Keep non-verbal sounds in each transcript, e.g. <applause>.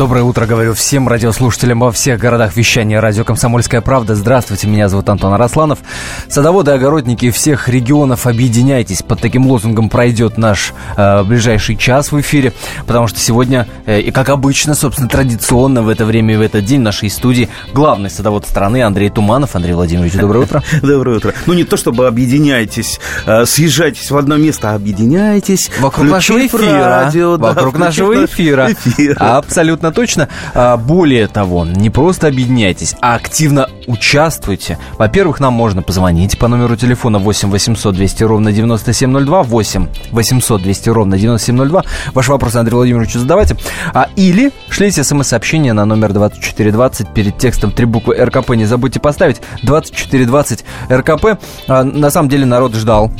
Доброе утро, говорю всем радиослушателям во всех городах вещания радио «Комсомольская правда». Здравствуйте, меня зовут Антон Арасланов. Садоводы, огородники всех регионов, объединяйтесь. Под таким лозунгом пройдет наш э, ближайший час в эфире, потому что сегодня, э, и как обычно, собственно, традиционно в это время и в этот день в нашей студии главный садовод страны Андрей Туманов. Андрей Владимирович, доброе утро. <laughs> Доброе утро. Ну, не то чтобы объединяйтесь, э, съезжайтесь в одно место, а объединяйтесь. Вокруг нашего эфира. Вокруг нашего эфира. эфира. Абсолютно точно. А, Более того, не просто объединяйтесь, а активно участвуйте. Во-первых, нам можно позвонить по номеру телефона 8 800 200 ровно 9702, 8 800 200 ровно 9702. Ваши вопросы Андрею Владимировичу задавайте. А, или шлите смс-сообщение на номер 2420 перед текстом три буквы РКП. Не забудьте поставить 2420 РКП. А, на самом деле народ ждал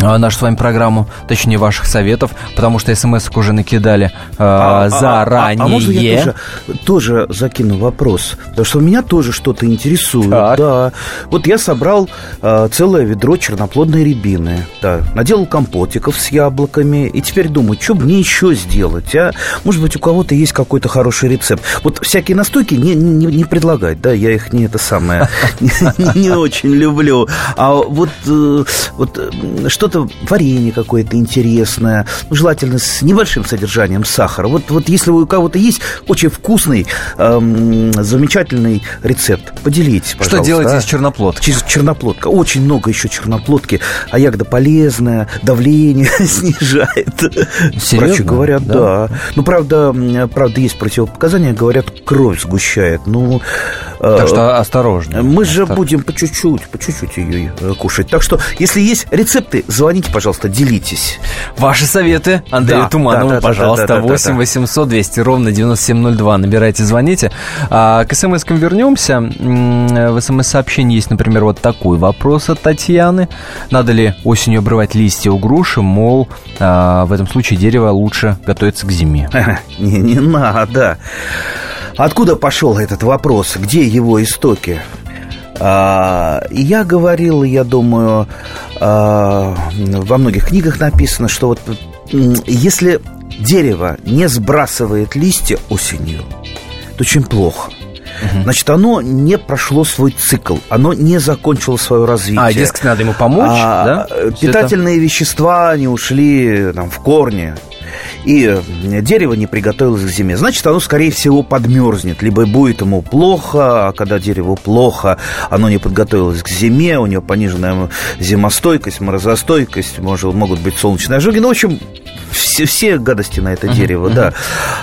нашу с вами программу, точнее ваших советов, потому что смс уже накидали а, заранее. А, можно я тоже, тоже закину вопрос? Потому что меня тоже что-то интересует. Так. Да. Вот я собрал а, целое ведро черноплодной рябины. Да. Наделал компотиков с яблоками. И теперь думаю, что мне еще сделать? А? Может быть, у кого-то есть какой-то хороший рецепт. Вот всякие настойки не, не, не предлагать. Да, я их не это самое <laughs> не очень люблю. А вот, э, вот э, что-то варенье какое-то интересное, ну, желательно с небольшим содержанием сахара. Вот, вот если у кого-то есть очень вкусный, эм, замечательный рецепт, поделитесь, пожалуйста. Что делаете а? из черноплодки? Чис- Черноплодка. Очень много еще черноплодки. А ягода полезная, давление <laughs> снижает. Серьезно? Врачи говорят, Да. да. Ну, правда, правда, есть противопоказания, говорят, кровь сгущает. Ну, э, Так что осторожно. мы же Осторожно. будем по чуть-чуть, по чуть-чуть ее э, кушать. Так что, если есть рецепты, звоните, пожалуйста, делитесь. Ваши советы Андрею Да, Туманову, да, да, пожалуйста, да, да, да, 8 да. 800 200 ровно 9702. Набирайте, звоните. А, к смс-кам вернемся. В смс-сообщении есть, например, вот такой вопрос от Татьяны. Надо ли осенью обрывать листья у груши? Мол, а, в этом случае дерево лучше готовится к зиме. <laughs> Не, не надо. Откуда пошел этот вопрос? Где его истоки? А, я говорил, я думаю, во многих книгах написано, что вот если дерево не сбрасывает листья осенью, то очень плохо. Значит, оно не прошло свой цикл, оно не закончило свое развитие. А, дескать, надо ему помочь, А, да? э, Питательные вещества, они ушли там, в корни. И дерево не приготовилось к зиме. Значит, оно, скорее всего, подмерзнет. Либо будет ему плохо, а когда дереву плохо, оно не подготовилось к зиме, у него пониженная зимостойкость, морозостойкость, может, могут быть солнечные ожоги. Ну, в общем, все, все гадости на это дерево, да.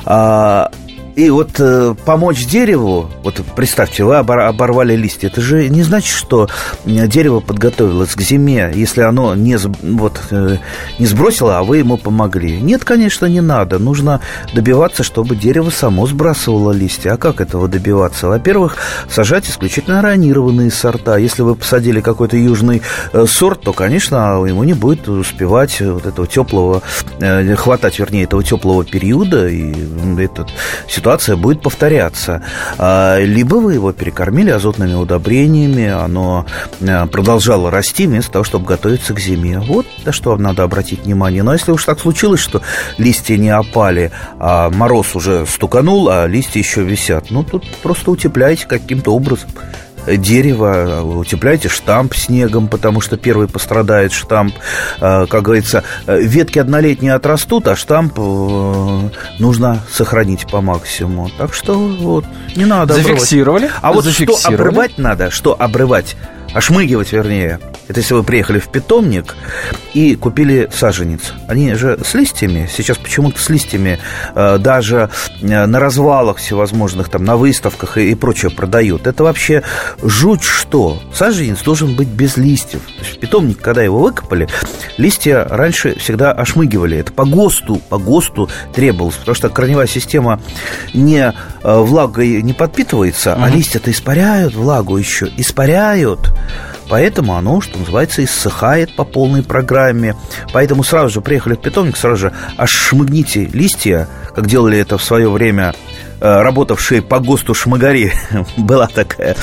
А, и вот э, помочь дереву, вот представьте, вы обор- оборвали листья, это же не значит, что дерево подготовилось к зиме, если оно не, вот, э, не сбросило, а вы ему помогли. Нет, конечно, не надо. Нужно добиваться, чтобы дерево само сбрасывало листья. А как этого добиваться? Во-первых, сажать исключительно ранированные сорта. Если вы посадили какой-то южный э, сорт, то, конечно, ему не будет успевать вот этого теплого, э, хватать, вернее, этого теплого периода, и эта ситуация будет повторяться. А, Либо вы его перекормили азотными удобрениями, оно э, продолжало расти вместо того, чтобы готовиться к зиме. Вот на что надо обратить внимание. Но если уж так случилось, что листья не опали, а мороз уже стуканул, а листья еще висят, ну, тут просто утепляйте каким-то образом дерево, утепляйте штамп снегом, потому что первый пострадает штамп. Э, Как говорится, э, ветки однолетние отрастут, а штамп э, нужно сохранить по максимуму. Так что вот, не надо обрывать. Зафиксировали? А вот что Зафиксировали. обрывать надо, что обрывать? Ошмыгивать, вернее. Это если вы приехали в питомник и купили саженец. Они же с листьями, сейчас почему-то с листьями э, даже э, на развалах всевозможных, там, на выставках и, и прочее продают. Это вообще жуть что. Саженец должен быть без листьев. То есть в питомник, когда его выкопали, листья раньше всегда ошмыгивали. Это по ГОСТу, по ГОСТу требовалось, потому что корневая система не э, влагой не подпитывается, а листья-то испаряют влагу еще, испаряют. Поэтому оно, что называется, иссыхает по полной программе. Поэтому сразу же приехали в питомник, сразу же ошмыгните листья, как делали это в свое время работавшие по ГОСТу шмагари, <laughs> была такая,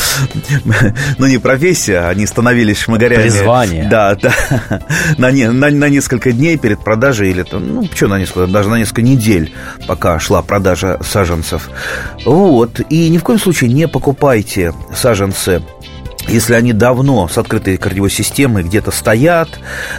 ну, не профессия, они становились шмагарями. Призвание. Да, да, <laughs> на, не, на, на несколько дней перед продажей, или там, ну, что на несколько, даже на несколько недель, пока шла продажа саженцев. Вот, и ни в коем случае не покупайте саженцы если они давно с открытой корневой системой где-то стоят,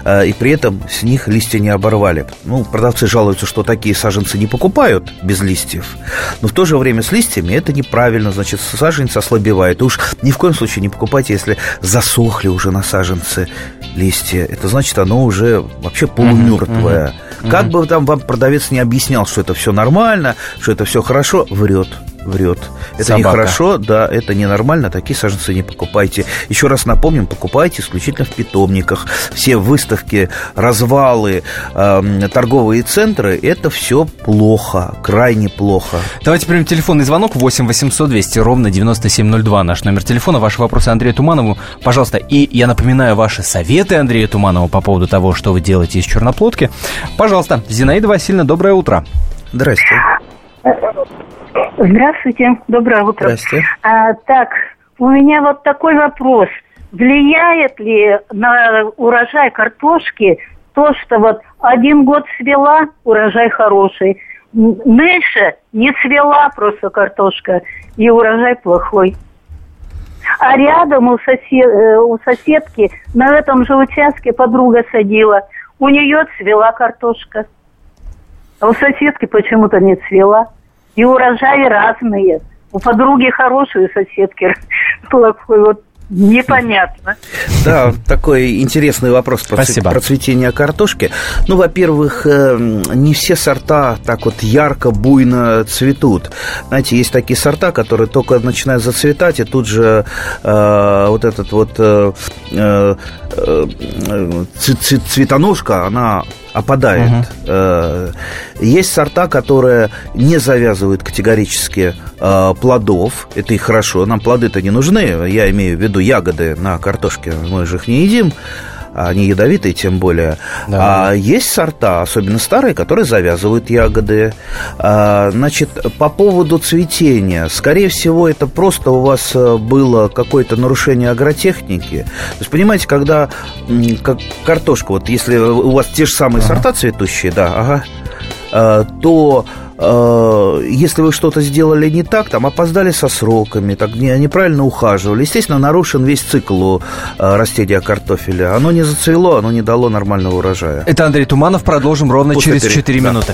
э, и при этом с них листья не оборвали. Ну, продавцы жалуются, что такие саженцы не покупают без листьев, но в то же время с листьями это неправильно, значит, саженец ослабевает. И уж ни в коем случае не покупайте, если засохли уже на саженце листья. Это значит, оно уже вообще полумертвое. Как бы там вам продавец не объяснял, что это все нормально, что это все хорошо, врет врет. Это Собака. нехорошо, да, это ненормально, такие саженцы не покупайте. Еще раз напомним, покупайте исключительно в питомниках. Все выставки, развалы, э, торговые центры, это все плохо, крайне плохо. Давайте примем телефонный звонок 8 800 200 ровно 9702. Наш номер телефона. Ваши вопросы Андрею Туманову, пожалуйста. И я напоминаю ваши советы Андрею Туманову по поводу того, что вы делаете из черноплодки. Пожалуйста, Зинаида Васильевна, доброе утро. Здрасте. Здравствуйте, доброе утро. Здравствуйте. А, так, у меня вот такой вопрос. Влияет ли на урожай картошки то, что вот один год свела, урожай хороший, дальше не свела просто картошка, и урожай плохой. А рядом у, сосед, э, у соседки на этом же участке подруга садила. У нее цвела картошка. А у соседки почему-то не цвела. И урожаи разные. У подруги хорошие, у соседки <laughs> плохой. Вот Непонятно. Да, такой интересный вопрос про, Спасибо. про цветение картошки. Ну, во-первых, э, не все сорта так вот ярко, буйно цветут. Знаете, есть такие сорта, которые только начинают зацветать, и тут же э, вот этот вот э, э, э цветоножка, она опадает. Угу. Есть сорта, которые не завязывают категорически э, плодов. Это и хорошо. Нам плоды-то не нужны. Я имею в виду ягоды на картошке. Мы же их не едим они ядовитые тем более. Да. А есть сорта, особенно старые, которые завязывают ягоды. А, значит, по поводу цветения, скорее всего, это просто у вас э, было какое-то нарушение агротехники. То есть, понимаете, когда как картошка, вот если у вас те же самые ага. сорта цветущие, да, ага, э, то Э, если вы что-то сделали не так, там опоздали со сроками, так неправильно ухаживали, естественно, нарушен весь цикл э, растения картофеля. Оно не зацвело, оно не дало нормального урожая. Это Андрей Туманов. Продолжим ровно После через 4 да. минуты.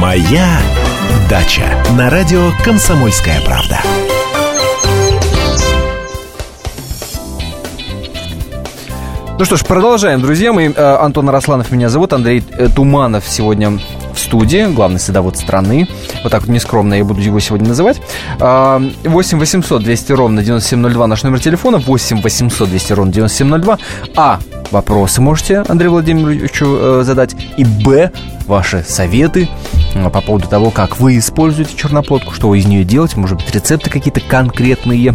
Моя дача на радио Комсомольская правда. Ну что ж, продолжаем, друзья. Мы, э, Антон Арасланов меня зовут, Андрей э, Туманов сегодня в студии, главный садовод страны. Вот так вот нескромно я буду его сегодня называть. 8 800 200 ровно 9702 наш номер телефона. 8 800 200 ровно 9702. А. Вопросы можете Андрею Владимировичу э, задать. И Б. Ваши советы по поводу того, как вы используете черноплодку, что вы из нее делаете, может быть, рецепты какие-то конкретные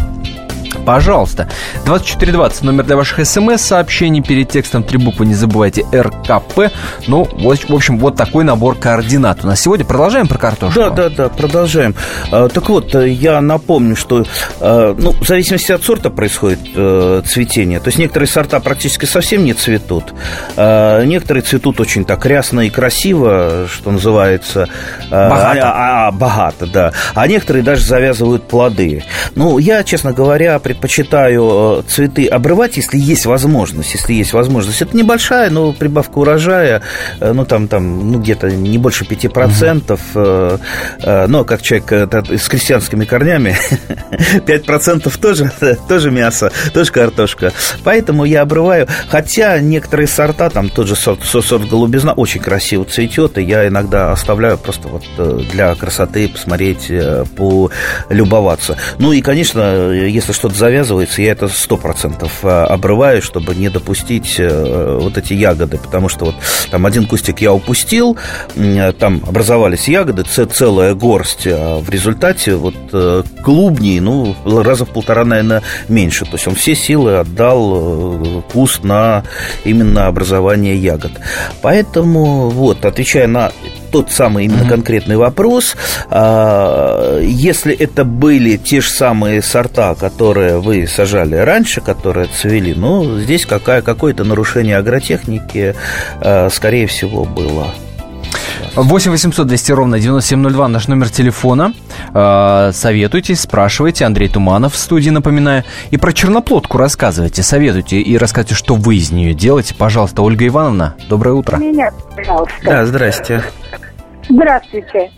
пожалуйста. 2420, номер для ваших смс-сообщений. Перед текстом три буквы не забывайте РКП. Ну, вот, в общем, вот такой набор координат. У нас сегодня продолжаем про картошку? Да, да, да, продолжаем. А, так вот, э, я напомню, что а, ну, в зависимости от сорта происходит а, цветение. То есть некоторые сорта практически совсем не цветут. А, некоторые цветут очень так рясно и красиво, что называется. Богато. А, а, богато, да. А некоторые даже завязывают плоды. Ну, я, честно говоря, предпочитаю цветы обрывать, если есть возможность. Если есть возможность. Это небольшая, но прибавка урожая, ну, там, там, ну, где-то не больше 5%. Угу. Но как человек с крестьянскими корнями, <laughs> 5% тоже, <laughs> тоже мясо, тоже картошка. Поэтому я обрываю. Хотя некоторые сорта, там тот же сорт, сорт голубизна, очень красиво цветет, и я иногда оставляю просто вот для красоты посмотреть, полюбоваться. Ну и, конечно, если что-то завязывается, я это сто процентов обрываю, чтобы не допустить вот эти ягоды, потому что вот там один кустик я упустил, там образовались ягоды, целая горсть, а в результате вот э, клубней, ну, раза в полтора, наверное, меньше. То есть он все силы отдал э, куст на именно образование ягод. Поэтому, вот, отвечая на тот самый именно mm-hmm. конкретный вопрос. А, если это были те же самые сорта, которые вы сажали раньше, которые цвели, ну, здесь какая, какое-то нарушение агротехники, а, скорее всего, было. 8 800 200 ровно 9702 наш номер телефона. Э, советуйтесь, спрашивайте. Андрей Туманов в студии, напоминаю. И про черноплодку рассказывайте, советуйте и рассказывайте, что вы из нее делаете. Пожалуйста, Ольга Ивановна, доброе утро. Меня, пожалуйста. Да, здрасте. Здравствуйте.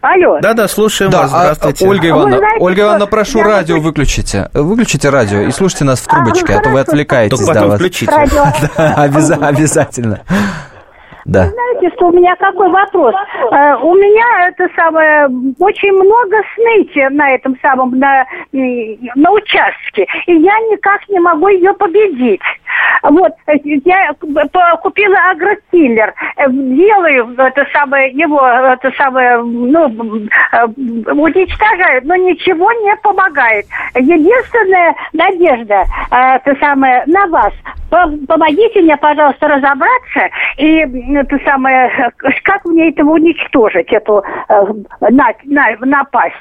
Алло. Да-да, слушаем да, вас. А, Здравствуйте. А, Ольга Ивановна, знаете, Ольга Ивановна, прошу, я радио вот- выключите. Выключите радио и слушайте нас в трубочке, а, то вы отвлекаетесь. Только да, потом вас. включите. Радио. <laughs> Да, обяза- обязательно. Да. Знаете, что у меня какой вопрос? Э, у меня это самое очень много сныти на этом самом на, на участке, и я никак не могу ее победить. Вот я купила агрокиллер, э, делаю это самое его это самое ну э, уничтожаю, но ничего не помогает. Единственная надежда э, это самое на вас. По- Помогите мне, пожалуйста, разобраться и это самое, э, как мне этого уничтожить, эту э, на, на- напасть.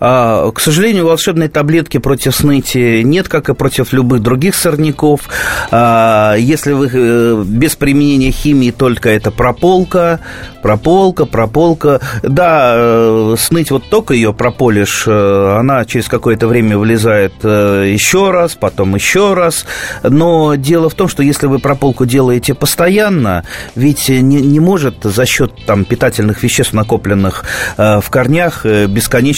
А, к сожалению, волшебной таблетки против сныти нет, как и против любых других сорняков. А, если вы э, без применения химии, только это прополка, прополка, прополка. Да, э, сныть вот только ее прополишь, э, она через какое-то время вылезает э, еще раз, потом еще раз. Но дело в том, что если вы прополку делаете постоянно, ведь не, не может за счет там, питательных веществ, накопленных в корнях, э,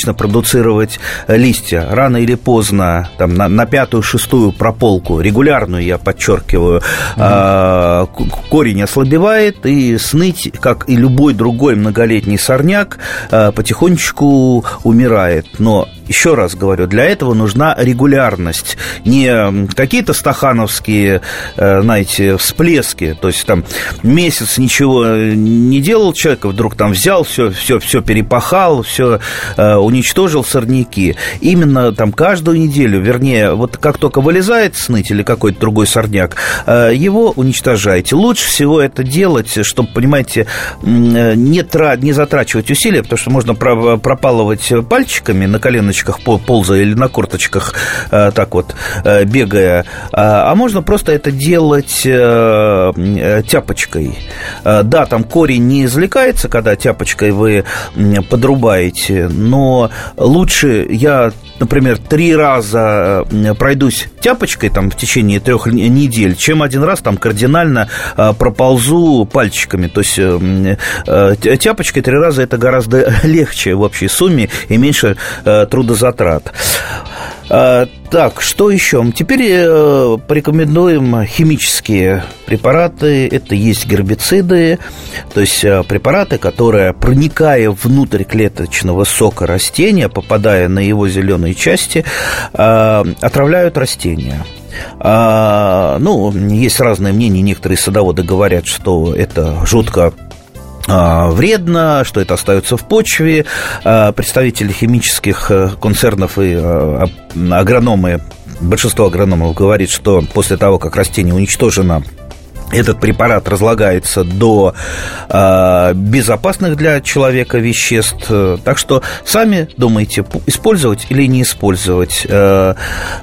бесконечно продуцировать э, листья. Рано или поздно, там, на, на пятую, шестую прополку, регулярную, я подчеркиваю, а, к- корень ослабевает, и сныть, как и любой другой многолетний сорняк, а, потихонечку умирает. Но еще раз говорю, для этого нужна регулярность. Не какие-то стахановские, э, знаете, всплески. То есть там месяц ничего э, не делал человек, а вдруг там взял, все, все, все перепахал, все уничтожил сорняки. Именно там каждую неделю, вернее, вот как только вылезает сныть или какой-то другой сорняк, э, его уничтожаете. Лучше всего это делать, чтобы, понимаете, э, не, тра- не затрачивать усилия, потому что можно про- пропалывать пальчиками на коленочках, по- ползая или на корточках, э, так вот, э, бегая. А а можно просто это делать э, тяпочкой. Да, там корень не извлекается, когда тяпочкой вы подрубаете, но лучше я, например, три раза пройдусь тяпочкой там в течение трех недель, чем один раз там кардинально проползу пальчиками. То есть э, м, э, тя- тяпочкой три раза это гораздо <laughs> легче в общей сумме и меньше э, трудозатрат. А, Так, что еще? Теперь э, порекомендуем химические препараты. Это есть гербициды, то есть э, препараты, которые, проникая внутрь клеточного сока растения, попадая на его зеленые части, э, отравляют растения. А, ну, есть разные мнения. Некоторые садоводы говорят, что это жутко вредно, что это остается в почве. А, Представители химических э, концернов и а, а, агрономы, большинство агрономов говорит, что после того, как растение уничтожено этот препарат разлагается до э, безопасных для человека веществ. Так что сами думайте, использовать или не использовать. Э,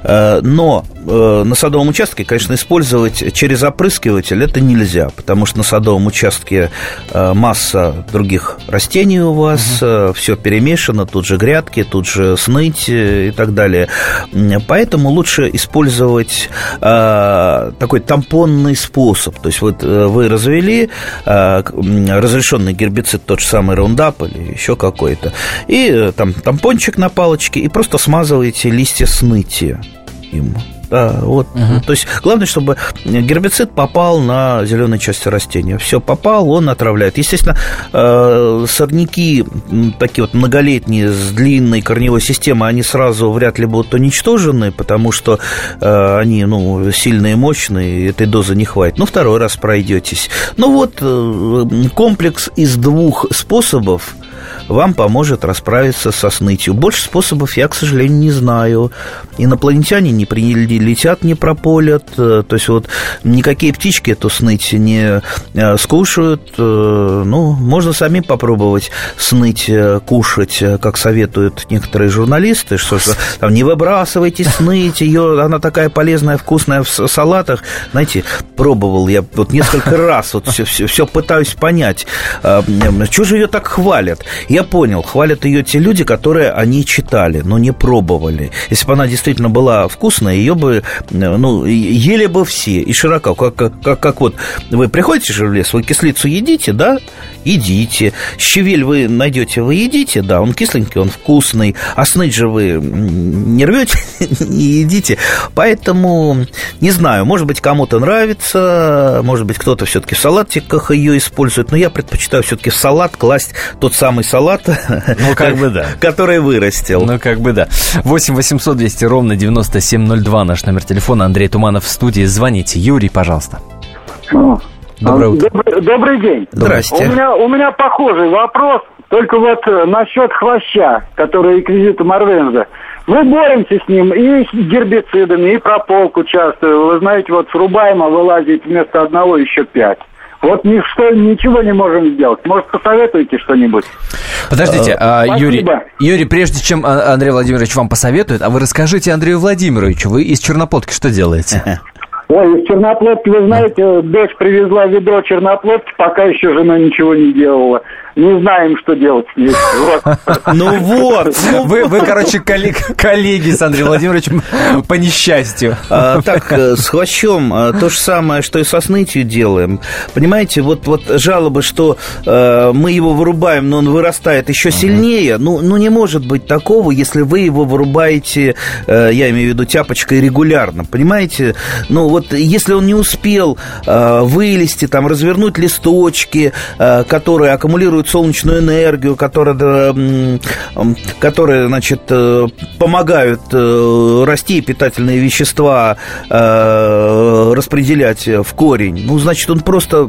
э, но э, на садовом участке, конечно, использовать через опрыскиватель это нельзя, потому что на садовом участке э, масса других растений у вас, угу. э, все перемешано, тут же грядки, тут же сныть и так далее. Поэтому лучше использовать э, такой тампонный способ то есть вот э, вы развели э, разрешенный гербицид, тот же самый раундап или еще какой-то, и э, там тампончик на палочке, и просто смазываете листья сныти им. Да, вот. Угу. То есть главное, чтобы гербицид попал на зеленые части растения. Все попал, он отравляет. Естественно, э, сорняки такие вот многолетние с длинной корневой системой, они сразу вряд ли будут уничтожены, потому что э, они ну, сильные, мощные, этой дозы не хватит. Ну, второй раз пройдетесь. Ну вот э, комплекс из двух способов вам поможет расправиться со снытью. Больше способов я, к сожалению, не знаю. Инопланетяне не прилетят, не прополят. Э, то есть вот никакие птички эту сныть не э, скушают. Э, ну, можно сами попробовать сныть, кушать, как советуют некоторые журналисты, что там не выбрасывайте сныть, ее, она такая полезная, вкусная в салатах. Знаете, пробовал я вот несколько раз, вот все, все, все пытаюсь понять, что же ее так хвалят. Я понял, хвалят ее те люди, которые они читали, но не пробовали. Если бы она действительно была вкусная, ее бы, ну, ели бы все и широко. Как, как, как вот вы приходите же в лес, вы кислицу едите, да? Едите. Щавель вы найдете, вы едите, да, он кисленький, он вкусный. А сныть же вы не рвете, <laughs> не едите. Поэтому, не знаю, может быть, кому-то нравится, может быть, кто-то все-таки в салатиках ее использует, но я предпочитаю все-таки в салат класть тот самый салат, салат, ну, как бы да. который вырастил. Ну, как бы да. 8 800 200 ровно 9702 наш номер телефона. Андрей Туманов в студии. Звоните. Юрий, пожалуйста. Доброе утро. Добрый, добрый день. Здрасте. У меня, у меня похожий вопрос, только вот э, насчет хвоща, который реквизиты Марвенза. Мы боремся с ним и с гербицидами, и прополку часто. Вы знаете, вот срубаем, а вылазит вместо одного еще пять. Вот ничто, ничего не можем сделать. Может, посоветуете что-нибудь? Подождите, а, Юрий, Юрий, прежде чем а, Андрей Владимирович вам посоветует, а вы расскажите Андрею Владимировичу, вы из Черноплодки что делаете? <laughs> Ой, из Черноплодки, вы знаете, дочь привезла ведро Черноплодки, пока еще жена ничего не делала не знаем, что делать с ней. <laughs> Ну вот. <laughs> Ну вы, вы, короче, коллеги с Андреем Владимировичем по несчастью. А, так, э, с хвощом а, то же самое, что и со снытью делаем. Понимаете, вот, вот жалобы, что э, мы его вырубаем, но он вырастает еще сильнее. Ну, ну, не может быть такого, если вы его вырубаете, э, я имею в виду тяпочкой регулярно. Понимаете? Ну, вот если он не успел вылезти, там, развернуть листочки, которые аккумулируют генерируют солнечную энергию, которая, которая значит, э, помогают э, расти питательные вещества, э, распределять в корень. Ну, значит, он просто,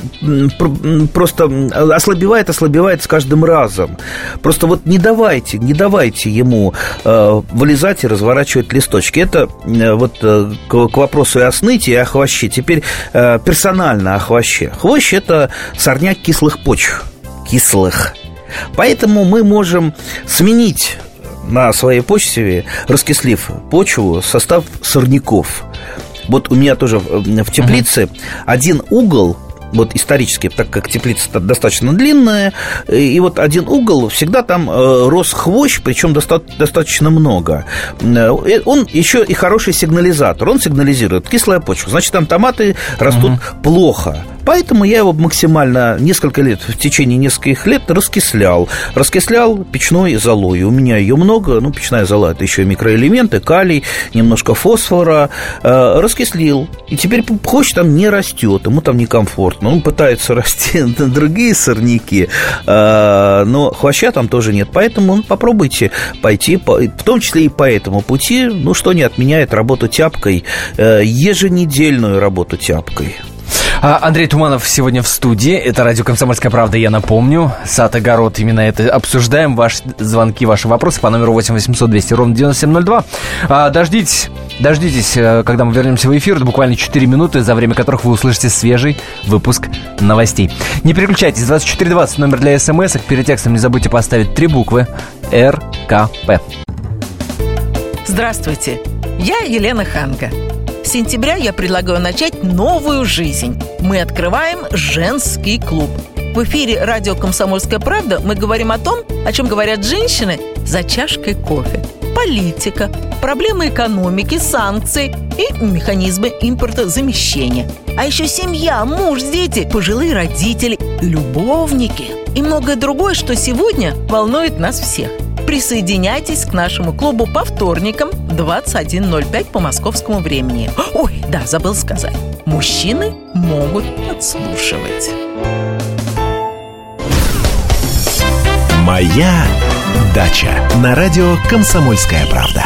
просто ослабевает, ослабевает с каждым разом. Просто вот не давайте, не давайте ему вылезать и разворачивать листочки. Это вот к вопросу и о сныте, и о хвоще. Теперь персонально о хвоще. Хвощ – это сорняк кислых почв кислых. Поэтому мы можем сменить на своей почве, раскислив почву, состав сорняков. Вот у меня тоже в теплице uh-huh. один угол вот исторически, так как теплица достаточно длинная, и вот один угол всегда там э, рос хвощ, причем доста- достаточно много. Э, он еще и хороший сигнализатор, он сигнализирует кислая почва, значит, там томаты растут uh-huh. плохо. Поэтому я его максимально несколько лет, в течение нескольких лет раскислял. Раскислял печной золой. У меня ее много, ну, печная зола – это еще микроэлементы, калий, немножко фосфора. Э, раскислил. И теперь хвощ там не растет, ему там некомфортно. Он пытается <laughs> расти на другие сорняки, э, но хвоща там тоже нет. Поэтому ну, попробуйте пойти, в том числе и по этому пути, ну, что не отменяет работу тяпкой, э, еженедельную работу тяпкой. А, Андрей Туманов сегодня в студии. Это радио «Комсомольская правда», я напомню. Сад, огород, именно это обсуждаем. Ваши звонки, ваши вопросы по номеру 8 800 200 ровно 9702. А, дождитесь, дождитесь, э, когда мы вернемся в эфир. Это буквально 4 минуты, за время которых вы услышите свежий выпуск новостей. Не переключайтесь. 2420 номер для смс. Перед текстом не забудьте поставить три буквы РКП. Здравствуйте, я Елена Ханга. С сентября я предлагаю начать новую жизнь. Мы открываем женский клуб. В эфире радио «Комсомольская правда» мы говорим о том, о чем говорят женщины за чашкой кофе. Политика, проблемы экономики, санкции и механизмы импортозамещения. А еще семья, муж, дети, пожилые родители, любовники и многое другое, что сегодня волнует нас всех – Присоединяйтесь к нашему клубу по вторникам 21.05 по московскому времени. Ой, да, забыл сказать. Мужчины могут подслушивать. Моя дача на радио «Комсомольская правда».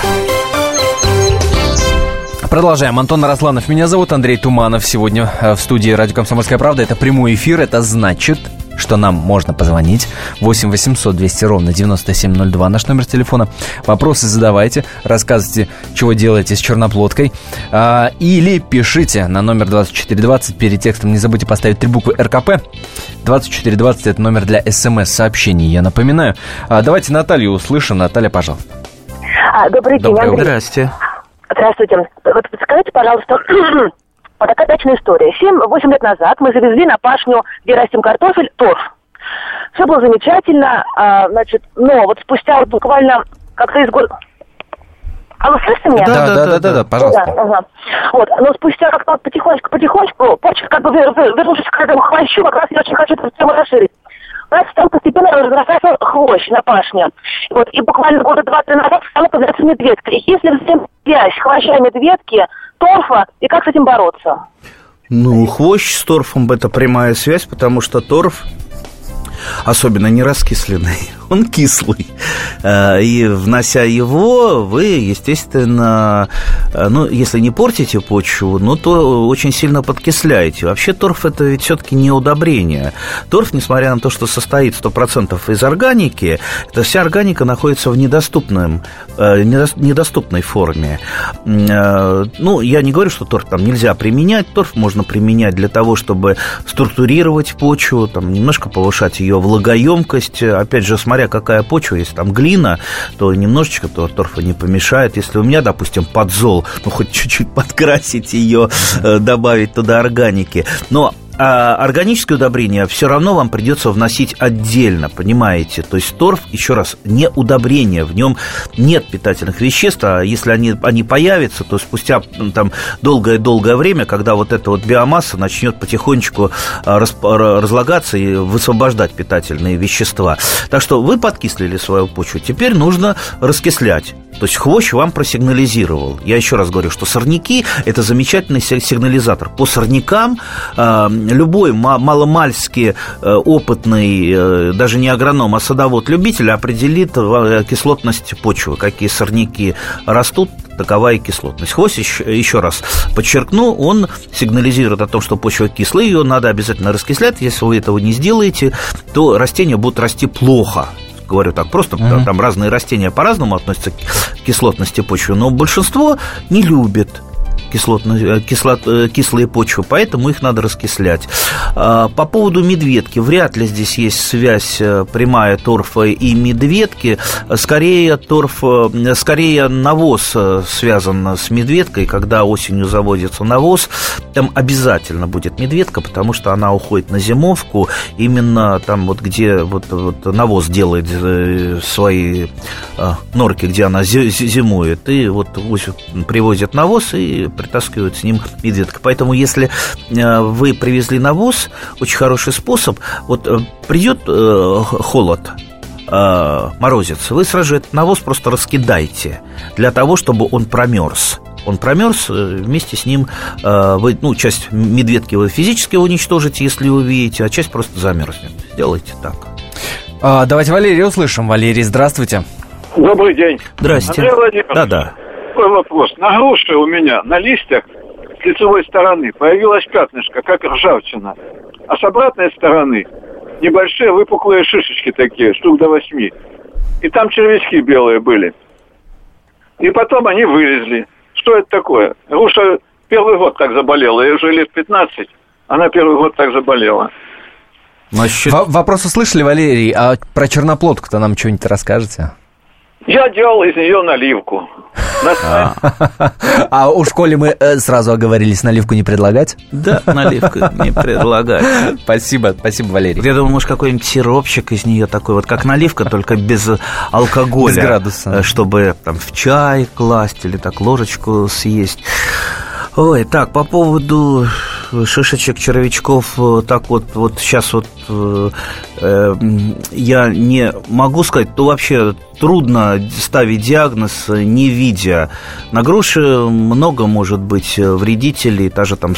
Продолжаем. Антон Росланов меня зовут, Андрей Туманов. Сегодня э, в студии «Радио Комсомольская правда». Это прямой эфир. Это значит, что нам можно позвонить. 8 800 200 ровно 9702 наш номер телефона. Вопросы задавайте, рассказывайте, чего делаете с черноплодкой. А, или пишите на номер 2420. Перед текстом не забудьте поставить три буквы РКП. 2420 это номер для смс-сообщений, я напоминаю. А, давайте Наталью услышим. Наталья, пожалуйста. А, добрый день, Доброе Андрей. Здрасте. Здравствуйте. Вот скажите, пожалуйста, <clears throat> вот такая дачная история. 7-8 лет назад мы завезли на пашню, где растим картофель, торф. Все было замечательно, а, значит, но вот спустя вот буквально как-то из года... А вы слышите меня? Да, да, да, да, да, пожалуйста. Да, ага. Вот, но спустя как-то потихонечку, потихонечку, почва как бы вер- вер- вернувшись к этому хвощу, как раз я очень хочу эту тему расширить. Нас стал постепенно разрастаться хвощ на пашне. Вот, и буквально года два-три назад стала появляться медведка. И если взаимосвязь хвоща и медведки, торфа, и как с этим бороться? Ну, хвощ с торфом – это прямая связь, потому что торф, особенно не раскисленный, <laughs> он кислый. Э, И внося его, вы, естественно, ну, если не портите почву, ну, то очень сильно подкисляете. Вообще торф – это ведь все-таки не удобрение. Торф, несмотря на то, что состоит 100% из органики, эта вся органика находится в недоступном, э, недос- недоступной форме. Э, Ну, я не говорю, что торф там нельзя применять. Торф можно применять для того, чтобы структурировать почву, там, немножко повышать ее влагоемкость. Опять же, смотря какая почва, если там глина, то немножечко то торфа не помешает. Если у меня, допустим, подзол, ну, хоть чуть-чуть подкрасить ее, э, добавить туда органики. Но а органическое удобрение все равно вам придется вносить отдельно, понимаете? То есть торф, еще раз, не удобрение, в нем нет питательных веществ, а если они, они появятся, то спустя там долгое-долгое время, когда вот эта вот биомасса начнет потихонечку а, расп- ра- разлагаться и высвобождать питательные вещества. Так что вы подкислили свою почву, теперь нужно раскислять. То есть хвощ вам просигнализировал. Я еще раз говорю, что сорняки – это замечательный си- сигнализатор. По сорнякам э, любой ма- маломальски э, опытный, э, даже не агроном, а садовод-любитель определит э, кислотность почвы, какие сорняки растут, такова и кислотность. Хвощ, еще, еще раз подчеркну, он сигнализирует о том, что почва кислая, ее надо обязательно раскислять. Если вы этого не сделаете, то растения будут расти плохо говорю так просто, Мгм. там разные растения по-разному относятся к кислотности почвы, но большинство не любит кислотно, э, кислот, э, кислые почвы, поэтому их надо раскислять. А, По поводу медведки, вряд ли здесь есть связь э, прямая торфа и медведки. Скорее, торф, скорее навоз связан с медведкой. Когда осенью заводится навоз, там обязательно будет медведка, потому что она уходит на зимовку. Именно там вот где вот, вот навоз делает свои норки, где она зи- зи- зимует. И вот привозят навоз и притаскивают с ним медведка. Поэтому если э, вы привезли навоз, очень хороший способ. Вот э, придет э, холод, морозец, вы сразу же этот навоз просто раскидайте для того, чтобы он промерз. Он промерз, вместе с ним вы, ну, часть медведки вы физически уничтожите, если увидите, а часть просто замерзнет. Сделайте так. А, давайте Валерия услышим. Валерий, здравствуйте. Добрый день. Здрасте. Андрей Владимирович, Да-да. Такой вопрос. На груши у меня на листьях с лицевой стороны появилось пятнышко, как ржавчина. А с обратной стороны небольшие выпуклые шишечки такие, штук до восьми. И там червячки белые были. И потом они вылезли. Что это такое? Груша первый год так заболела, ей уже лет 15, она первый год так заболела. Насчет... Вопрос услышали, Валерий, а про черноплодку-то нам что-нибудь расскажете? Я делал из нее наливку. А. <laughs> а у школе мы э, сразу оговорились наливку не предлагать? Да, наливку не предлагать. <laughs> Спасибо, спасибо, Валерий. Я думаю, может, какой-нибудь сиропчик из нее такой, вот как наливка, только без алкоголя. Без градуса. Э, чтобы там в чай класть или так ложечку съесть. Ой, так, по поводу шишечек, червячков, э, так вот, вот сейчас вот э, э, я не могу сказать, то вообще трудно ставить диагноз, не видя. На груши много может быть вредителей, даже там,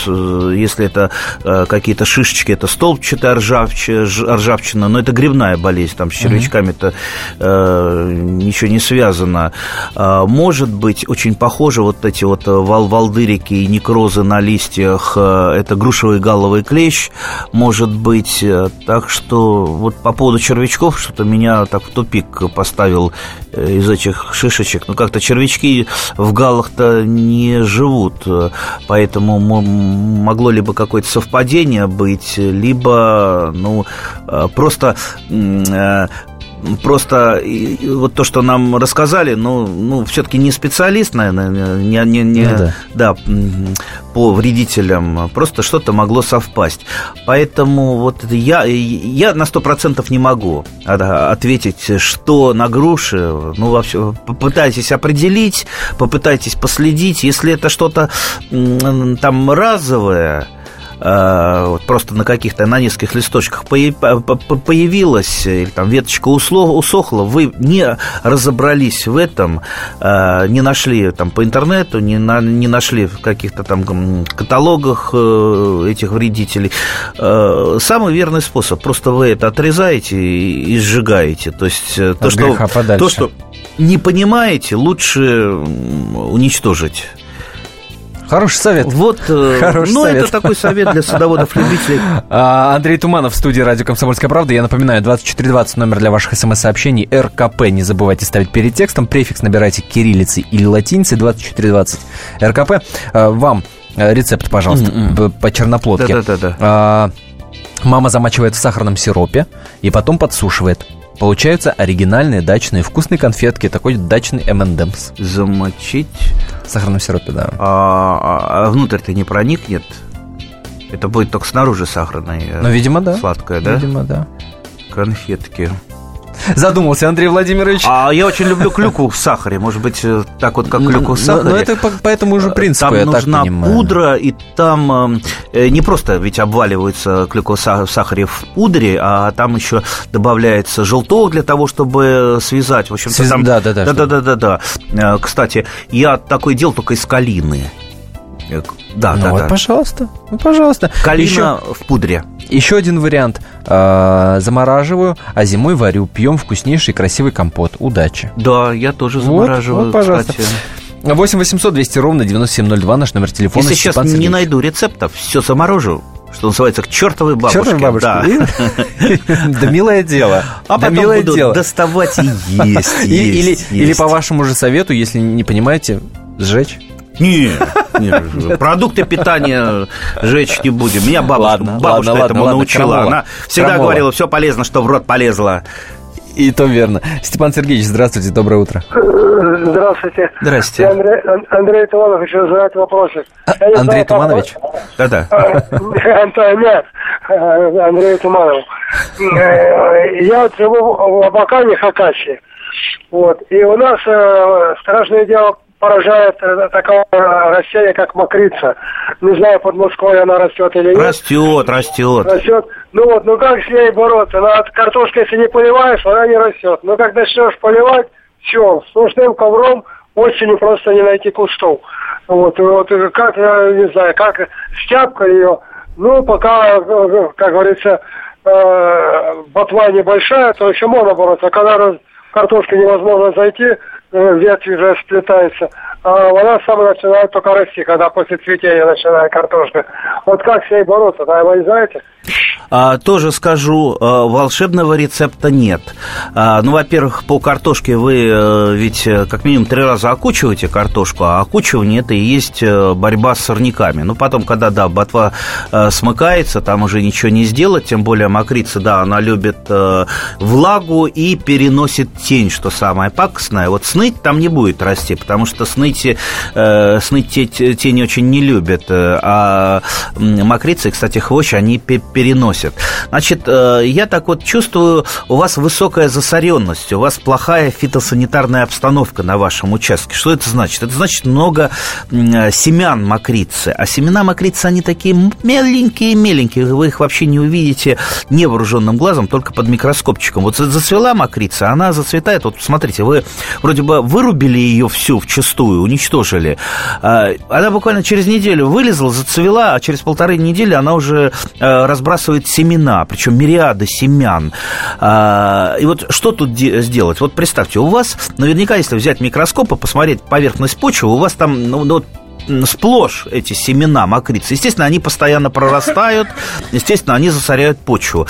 если это э, какие-то шишечки, это столбчатая ржавчина, ржавчина, но это грибная болезнь, там с червячками-то э, ничего не связано. Э, может быть очень похоже вот эти вот вал валдырики и некрозы на листьях, э, это грушевый галловый клещ, может быть. Так что вот по поводу червячков что-то меня так в тупик поставил Э, из этих шишечек. Но как-то червячки в галах-то не живут, поэтому могло либо какое-то совпадение быть, либо ну, э, просто э, просто вот то, что нам рассказали, ну, ну все-таки не специалист, наверное, не, не, не, ну, да. да, по вредителям, просто что-то могло совпасть. Поэтому вот я, я на сто процентов не могу ответить, что на груши, ну, вообще, попытайтесь определить, попытайтесь последить, если это что-то там разовое, вот просто на каких-то, на нескольких листочках появилась, или там веточка усохла, вы не разобрались в этом, э, не нашли там по интернету, не, на, не нашли в каких-то там каталогах э, этих вредителей. Самый верный способ, просто вы это отрезаете и сжигаете. То есть то, что, то, что не понимаете, лучше уничтожить. Хороший совет. Вот, э, Хороший ну, совет. это такой совет для садоводов-любителей. <laughs> А, Андрей Туманов в студии радио «Комсомольская правда». Я напоминаю, 2420 номер для ваших смс-сообщений. РКП не забывайте ставить перед текстом. Префикс набирайте кириллицей или латиницей 2420. РКП. А, вам э, рецепт, пожалуйста, mm-hmm. по черноплодке. Да-да-да. А, мама замачивает в сахарном сиропе и потом подсушивает. Получаются оригинальные дачные вкусные конфетки, такой дачный M&M's. Замочить? В сахарном сиропе, да. А, а внутрь-то не проникнет? Это будет только снаружи сахарное. Ну, видимо, да. Сладкое, да? Видимо, да. Конфетки. Задумался Андрей Владимирович. А я очень люблю клюкву в сахаре. Может быть, э, так вот, как клюкву в сахаре. Но это по, этому же принципу, Там нужна пудра, и там э, не просто ведь обваливается клюква в сахаре в пудре, а там еще добавляется желток для того, чтобы связать. В общем, Связ... там... Да, да, да. Да, да, да, да. Кстати, я такой делал только из калины. Э, да, ну да, вот, да. пожалуйста, ну, пожалуйста. Калина Еще... в пудре. Еще один вариант. Э, замораживаю, а зимой варю. Пьем вкуснейший красивый компот. Удачи. Да, я тоже замораживаю. Вот, вот пожалуйста. Кстати. 8 800 200 ровно 9702 наш номер телефона. Если сейчас не найду рецептов, все заморожу что называется, к чертовой бабушке. Чертовой бабушке. Да. <laughs> да милое дело. А да потом милое буду дело. доставать и <laughs> есть, или, или по вашему же совету, если не понимаете, сжечь. Не, не, <laughs> продукты питания жечь не будем. Меня бабушка, ладно, бабушка ладно, этому ладно, научила. Она всегда говорила, все полезно, что в рот полезло. И то верно. Степан Сергеевич, здравствуйте, доброе утро. Здравствуйте. Здравствуйте. Я Андрей, Андрей Туманов, хочу задать вопросы. А, Андрей знаю, Туманович? Да-да. <laughs> Нет, Андрей Туманов. Э, я вот живу в Абакане, Хакасии. Вот. И у нас э, страшное дело поражает э, такое растение, как мокрица. Не знаю, под Москвой она растет или нет. Растет, растет. Растет. Ну вот, ну как с ней бороться? Ну, от картошки, если не поливаешь, она не растет. Но как начнешь поливать, все, сплошным ковром осенью просто не найти кустов. Вот, вот как, я не знаю, как стяпка ее, ну, пока, как говорится, э, ботва небольшая, то еще можно бороться. А когда картошка невозможно зайти, Э, ветви уже сплетаются. а она сама начинает только расти, когда после цветения начинает картошка. Вот как с ней бороться, да, вы знаете? А, тоже скажу, а, волшебного рецепта нет. А, ну, во-первых, по картошке вы а, ведь э, как минимум три раза окучиваете картошку, а окучивание это и есть э, борьба с сорняками. Ну, потом, когда, да, ботва смыкается, там уже ничего не сделать, тем более мокрица, да, она любит влагу и переносит тень, что самое пакостное. Вот сныть там не будет расти, потому что сныти, а, сныть тень очень не любят, а мокрицы, кстати, хвощ, они переносят. Значит, э, я так вот чувствую, у вас высокая засоренность, у вас плохая фитосанитарная обстановка на вашем участке. Что это значит? Это значит много семян мокрицы. А семена мокрицы, они такие меленькие-меленькие. Вы их вообще не увидите невооруженным глазом, только под микроскопчиком. Вот зацвела мокрица, она зацветает. Вот смотрите, вы вроде бы вырубили ее всю уничтожили. А, она буквально через неделю вылезла, зацвела, а через полторы недели она уже э, разбрасывает семена, причем мириады семян. А, и вот что тут сделать? Вот представьте, у вас наверняка, если взять микроскоп и посмотреть поверхность почвы, у вас там ну, ну, сплошь эти семена мокрицы. Естественно, они постоянно прорастают, естественно, они засоряют почву.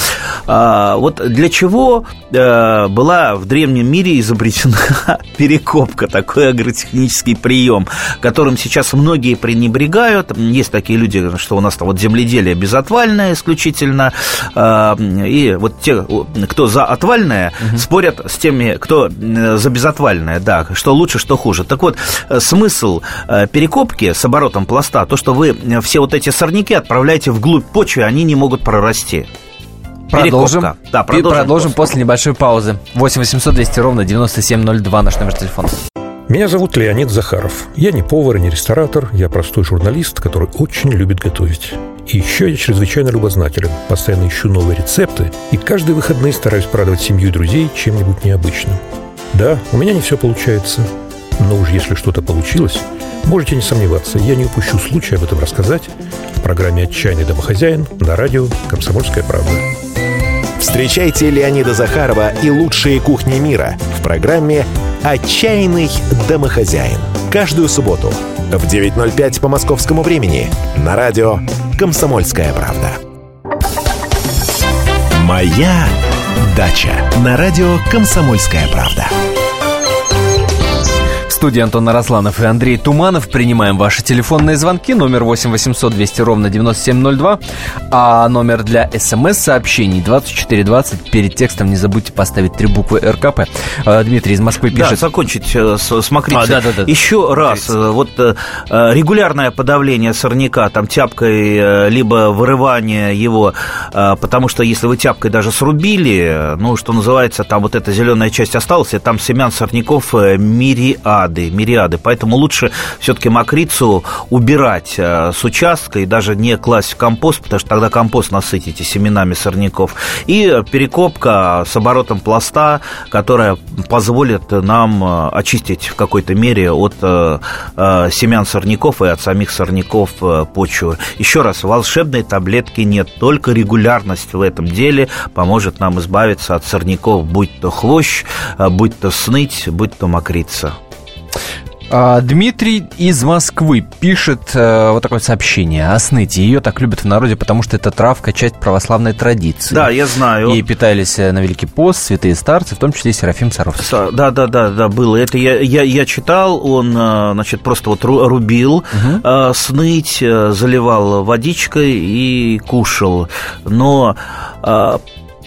А, вот для чего а, была в древнем мире изобретена <laughs> перекопка, такой агротехнический прием, которым сейчас многие пренебрегают. Есть такие люди, что у нас там вот земледелие безотвальное исключительно, а, и вот те, кто за отвальное, угу. спорят с теми, кто за безотвальное, да, что лучше, что хуже. Так вот, смысл перекопки с оборотом пласта, то, что вы э, все вот эти сорняки отправляете вглубь почвы, они не могут прорасти. Продолжим. Да, продолжим, продолжим после. после небольшой паузы. 8 800 200 ровно 9702 наш номер телефона. Меня зовут Леонид Захаров. Я не повар и не ресторатор, я простой журналист, который очень любит готовить. И еще я чрезвычайно любознателен, постоянно ищу новые рецепты и каждые выходные стараюсь порадовать семью и друзей чем-нибудь необычным. Да, у меня не все получается, но уж если что-то получилось, можете не сомневаться, я не упущу случая об этом рассказать в программе «Отчаянный домохозяин» на радио «Комсомольская правда». Встречайте Леонида Захарова и лучшие кухни мира в программе «Отчаянный домохозяин». Каждую субботу в 9.05 по московскому времени на радио «Комсомольская правда». «Моя дача» на радио «Комсомольская правда» студии Антон Нарасланов и Андрей Туманов. Принимаем ваши телефонные звонки. Номер 8 800 200 ровно 9702. А номер для смс-сообщений 2420. Перед текстом не забудьте поставить три буквы РКП. А, Дмитрий из Москвы пишет. Да, закончить э, с, с мокрицей. А, да, да, да. Еще раз. Э, вот э, регулярное подавление сорняка там тяпкой, либо вырывание его, потому что если вы тяпкой даже срубили, ну, что называется, там вот эта зеленая часть осталась, и там семян сорняков мириад мириады, мириады. Поэтому лучше все-таки мокрицу убирать э, с участка и даже не класть в компост, потому что тогда компост насытите семенами сорняков. И перекопка с оборотом пласта, которая позволит нам э, очистить в какой-то мере от э, семян сорняков и от самих сорняков почву. Еще раз, волшебной таблетки нет, только регулярность в этом деле поможет нам избавиться от сорняков, будь то хвощ, будь то сныть, будь то мокрица. А, Дмитрий из Москвы пишет э, вот такое сообщение о сныте. Ее так любят в народе, потому что это травка, часть православной традиции. Да, я знаю. И питались э, на Великий пост святые старцы, в том числе и Серафим Саровский. Да, да, да, да, было. Это я, я, я читал, он, э, значит, просто вот рубил угу. э, сныть, заливал водичкой и кушал. Но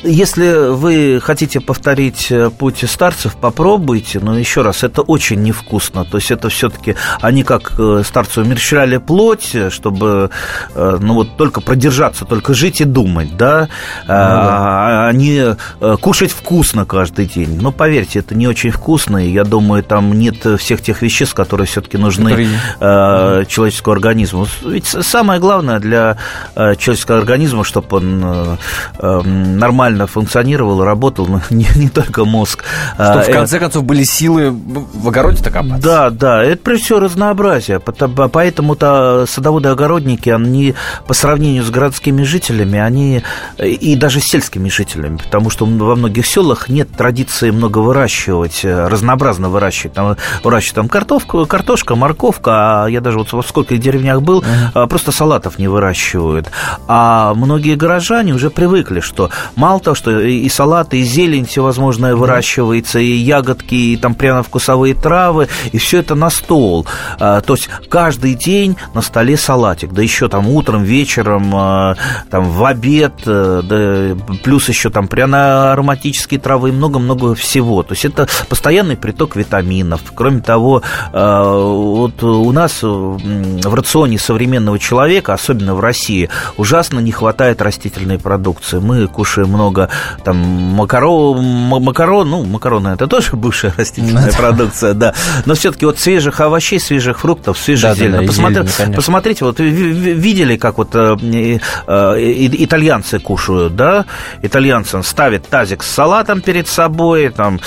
если вы хотите повторить э, путь старцев, попробуйте, но еще раз, это очень невкусно. То есть это все-таки они как э, старцы умерщвляли плоть, чтобы э, ну вот только продержаться, только жить и думать, да, ну, да. а не кушать вкусно каждый день. Но поверьте, это не очень вкусно, и я думаю, там нет всех тех веществ, которые все-таки нужны которые... человеческому организму. Ведь самое главное для человеческого организма, чтобы он нормально нормально функционировал, работал, <laughs> не, не только мозг. Чтобы в конце концов были силы в огороде-то копаться. Да, да, это прежде всего разнообразие. Поэтому-то садоводы-огородники, они по сравнению с городскими жителями, они и даже с сельскими жителями, потому что во многих селах нет традиции много выращивать, разнообразно выращивать. Там, выращивать там картошку, картошка, морковка, а я даже вот во сколько деревнях был, uh-huh. просто салатов не выращивают. А многие горожане уже привыкли, что мало того, что и салаты, и зелень всевозможная выращивается, и ягодки, и там пряно-вкусовые травы, и все это на стол. А, то есть каждый день на столе салатик, да еще там утром, вечером, а, там в обед, э, да, плюс еще там пряно-ароматические травы и много-много всего. То есть это постоянный приток витаминов. Кроме того, а, вот у нас в рационе современного человека, особенно в России, ужасно не хватает растительной продукции. Мы кушаем много там макарон, макарон ну, макароны это тоже <laughs> бывшая растительная продукция, да. Но все-таки вот свежих овощей, свежих фруктов, свежей да, зелени. Да, Посмотри, зелень, посмотрите, вот видели, как вот э, э, итальянцы кушают, да? Итальянцы ставят тазик с салатом перед собой, там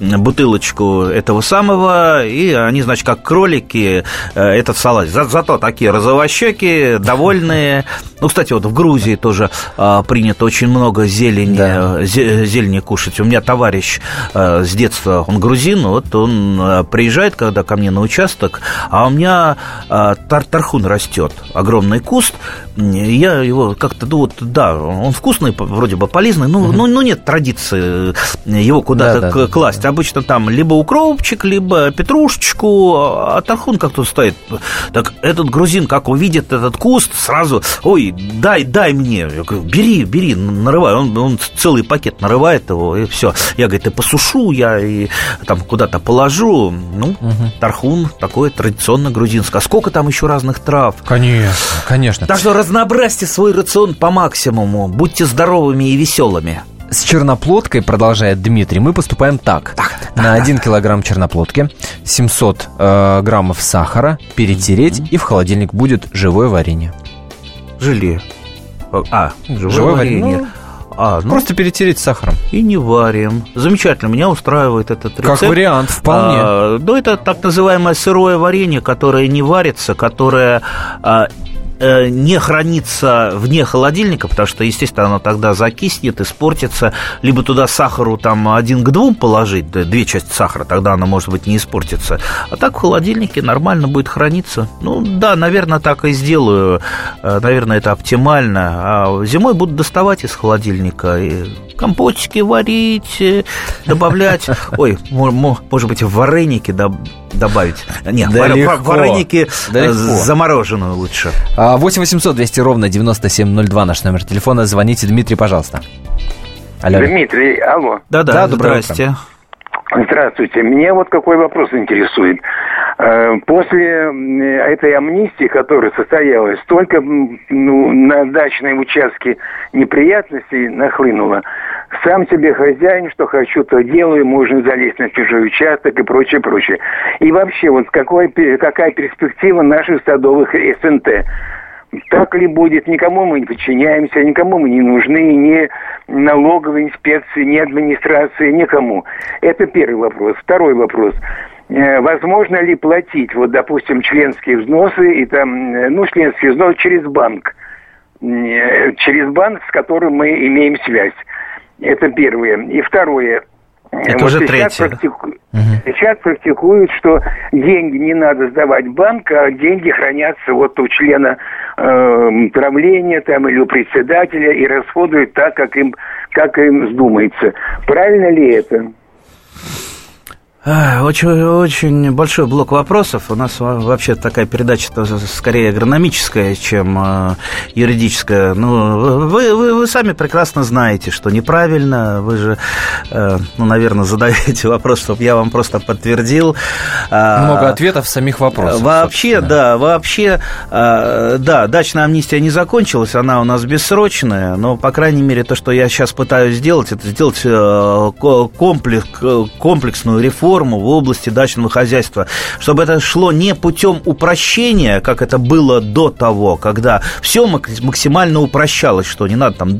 бутылочку этого самого, и они, значит, как кролики э, этот салат. За, зато такие розовощеки, довольные. Ну, кстати, вот в Грузии тоже а, принято очень много зелени, да. зелени кушать. У меня товарищ а, с детства, он грузин, вот он а, приезжает, когда ко мне на участок, а у меня тар тархун растет, огромный куст, я его как-то, ну вот, да, он вкусный, вроде бы полезный, но, угу. ну, ну нет традиции его куда-то да, да, класть. Да. Обычно там либо укропчик, либо петрушечку, а тархун как-то стоит. Так этот грузин, как увидит этот куст, сразу, ой, дай, дай мне. Я говорю, бери, бери, нарывай. Он, он целый пакет нарывает его, и все. Я, говорит, и посушу, я и там куда-то положу. Ну, угу. тархун такое традиционно грузинское. А сколько там еще разных трав? Конечно, конечно. Так что разнообразьте свой рацион по максимуму. Будьте здоровыми и веселыми. С черноплодкой, продолжает Дмитрий, мы поступаем так. так На 1 килограмм черноплодки 700 э, граммов сахара перетереть, и в холодильник будет живое варенье. Желе. А, живое, живое варенье. варенье. Ну, а, ну, Просто перетереть сахаром. И не варим. Замечательно, меня устраивает этот рецепт. Как вариант, вполне. А, ну, это так называемое сырое варенье, которое не варится, которое а, не хранится вне холодильника, потому что, естественно, оно тогда закиснет, испортится. Либо туда сахару там один к двум положить, две части сахара, тогда оно, может быть, не испортится. А так в холодильнике нормально будет храниться. Ну, да, наверное, так и сделаю. Э, наверное, это оптимально. А зимой буду доставать из холодильника и компотики варить, э, добавлять. <laughs> Ой, может быть, вареники добавить. Нет, Далеко. вареники Далеко. замороженную лучше. 8 800 200 ровно 9702 наш номер телефона. Звоните, Дмитрий, пожалуйста. Алло. Дмитрий, алло. Да-да, здрасте. Здравствуйте. Меня вот какой вопрос интересует. Э, после этой амнистии, которая состоялась, столько ну, на дачные участки неприятностей нахлынуло. Сам себе хозяин, что хочу, то делаю, можно залезть на чужой участок и прочее, прочее. И вообще, вот какой, какая перспектива наших садовых СНТ? Так ли будет? Никому мы не подчиняемся, никому мы не нужны, ни налоговой инспекции, ни администрации, никому. Это первый вопрос. Второй вопрос. Э, возможно ли платить, вот, допустим, членские взносы и там, э, ну, членские взносы через банк, э, через банк, с которым мы имеем связь. Это первое. И второе. Это вот уже сейчас, третье. Практику... Угу. сейчас практикуют, что деньги не надо сдавать в банк, а деньги хранятся вот у члена э, правления там, или у председателя и расходуют так, как им, как им вздумается. Правильно ли это? Очень, очень большой блок вопросов. У нас вообще такая передача скорее агрономическая, чем э, юридическая. Ну, вы, вы, вы сами прекрасно знаете, что неправильно. Вы же, э, ну, наверное, задаете <laughs> вопрос, чтобы я вам просто подтвердил. А, Много ответов самих вопросов. Вообще, собственно. да, вообще, э, да, дачная амнистия не закончилась, она у нас бессрочная, но, по крайней мере, то, что я сейчас пытаюсь сделать, это сделать комплекс, комплексную реформу реформу в области дачного хозяйства, чтобы это шло не путем упрощения, как это было до того, когда все максимально упрощалось, что не надо там,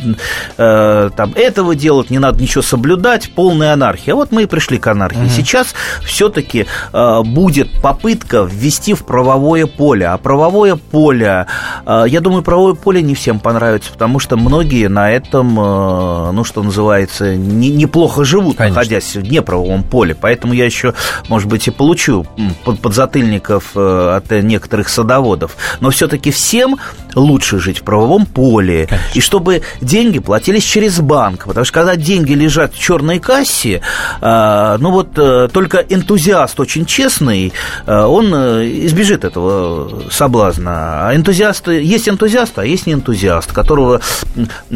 э, там этого делать, не надо ничего соблюдать, полная анархия. Вот мы и пришли к анархии. Угу. Сейчас все-таки э, будет попытка ввести в правовое поле. А правовое поле, э, я думаю, правовое поле не всем понравится, потому что многие на этом, э, ну, что называется, не, неплохо живут, Конечно. находясь в неправовом поле. Поэтому я еще, может быть, и получу подзатыльников э, от некоторых садоводов. Но все-таки всем лучше жить в правовом поле. Конечно. И чтобы деньги платились через банк. Потому что когда деньги лежат в черной кассе, э, ну вот только энтузиаст очень честный, он избежит этого соблазна. А энтузиасты, есть энтузиасты, а есть не энтузиаст, которого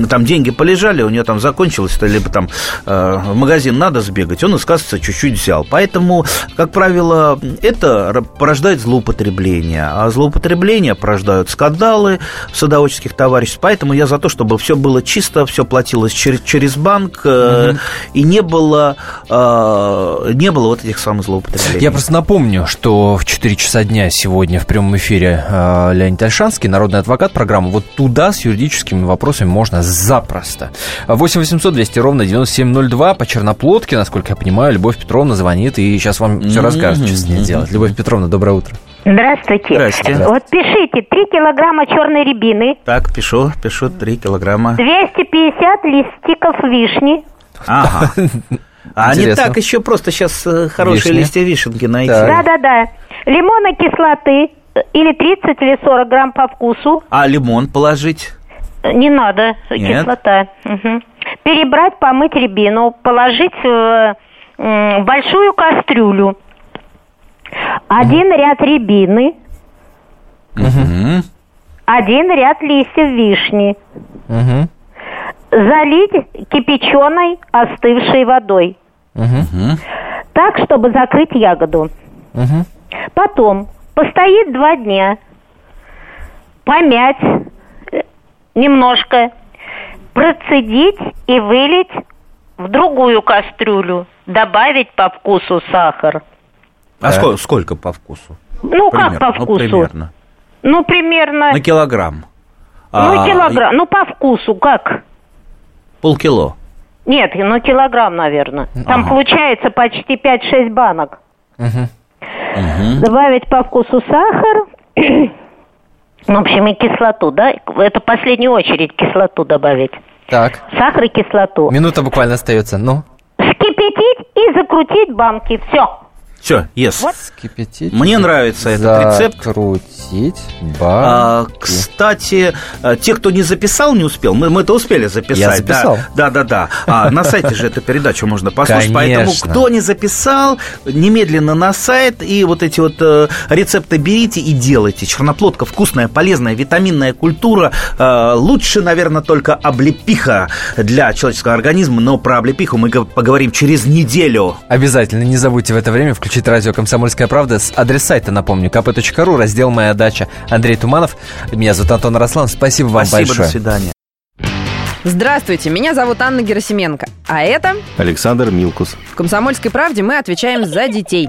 там деньги полежали, у него там закончилось, либо там э, в магазин надо сбегать, он кассы чуть-чуть взял. Поэтому, как правило, это порождает злоупотребление, а злоупотребление порождают скандалы садоводческих товариществ. Поэтому я за то, чтобы все было чисто, все платилось через, через банк, угу. и не было, э, не было вот этих самых злоупотреблений. Я просто напомню, что в 4 часа дня сегодня в прямом эфире Леонид Альшанский, народный адвокат программы. Вот туда с юридическими вопросами можно запросто. 8 800 200 ровно 9702 по Черноплодке, насколько я понимаю, Любовь Петровна звонит и сейчас вам все расскажет, что с ней делать. Любовь Петровна, доброе утро. Здравствуйте. Здравствуйте. Вот пишите, 3 килограмма черной рябины. Так, пишу, пишу 3 килограмма. 250 листиков вишни. Ага. <laughs> А не так еще просто сейчас э, хорошие Вишня. листья вишенки найти. Да-да-да. Лимонной кислоты или 30 или 40 грамм по вкусу. А лимон положить? Не надо, Нет? кислота. Угу. Перебрать, помыть рябину, положить в большую кастрюлю. Один ряд рябины. Угу. Один ряд листьев вишни. Угу. Залить кипяченой остывшей водой. Угу. Так, чтобы закрыть ягоду. Угу. Потом постоит два дня, помять э, немножко, процедить и вылить в другую кастрюлю, добавить по вкусу сахар. А сколько, сколько по вкусу? Ну, примерно. как по ну, вкусу? Ну, примерно. Ну, примерно... На килограмм. Ну, а... килограмм. Ну, по вкусу как? Полкило. Нет, ну, килограмм, наверное. Там ага. получается почти 5-6 банок. Угу. Угу. Добавить по вкусу сахар. <clears throat> В общем, и кислоту, да? Это в последнюю очередь кислоту добавить. Так. Сахар и кислоту. Минута буквально остается, ну. Закрутить банки. Все. Все, yes. Скипятить. Мне нравится этот рецепт. Закрутить банки. А, кстати, а, те, кто не записал, не успел, мы, мы это успели записать. Я записал. Да, да, да. да. А, на <laughs> сайте же эту передачу можно послушать. Конечно. Поэтому, кто не записал, немедленно на сайт и вот эти вот э, рецепты берите и делайте. Черноплодка вкусная, полезная, витаминная культура. Э, лучше, наверное, только облепиха для человеческого организма, но про облепиху мы поговорим через неделю. Обязательно, не забудьте в это время включить включить радио «Комсомольская правда». Адрес сайта, напомню, kp.ru, раздел «Моя дача». Андрей Туманов. Меня зовут Антон Рослан. Спасибо вам Спасибо, большое. до свидания. Здравствуйте, меня зовут Анна Герасименко. А это... Александр Милкус. В «Комсомольской правде» мы отвечаем за детей.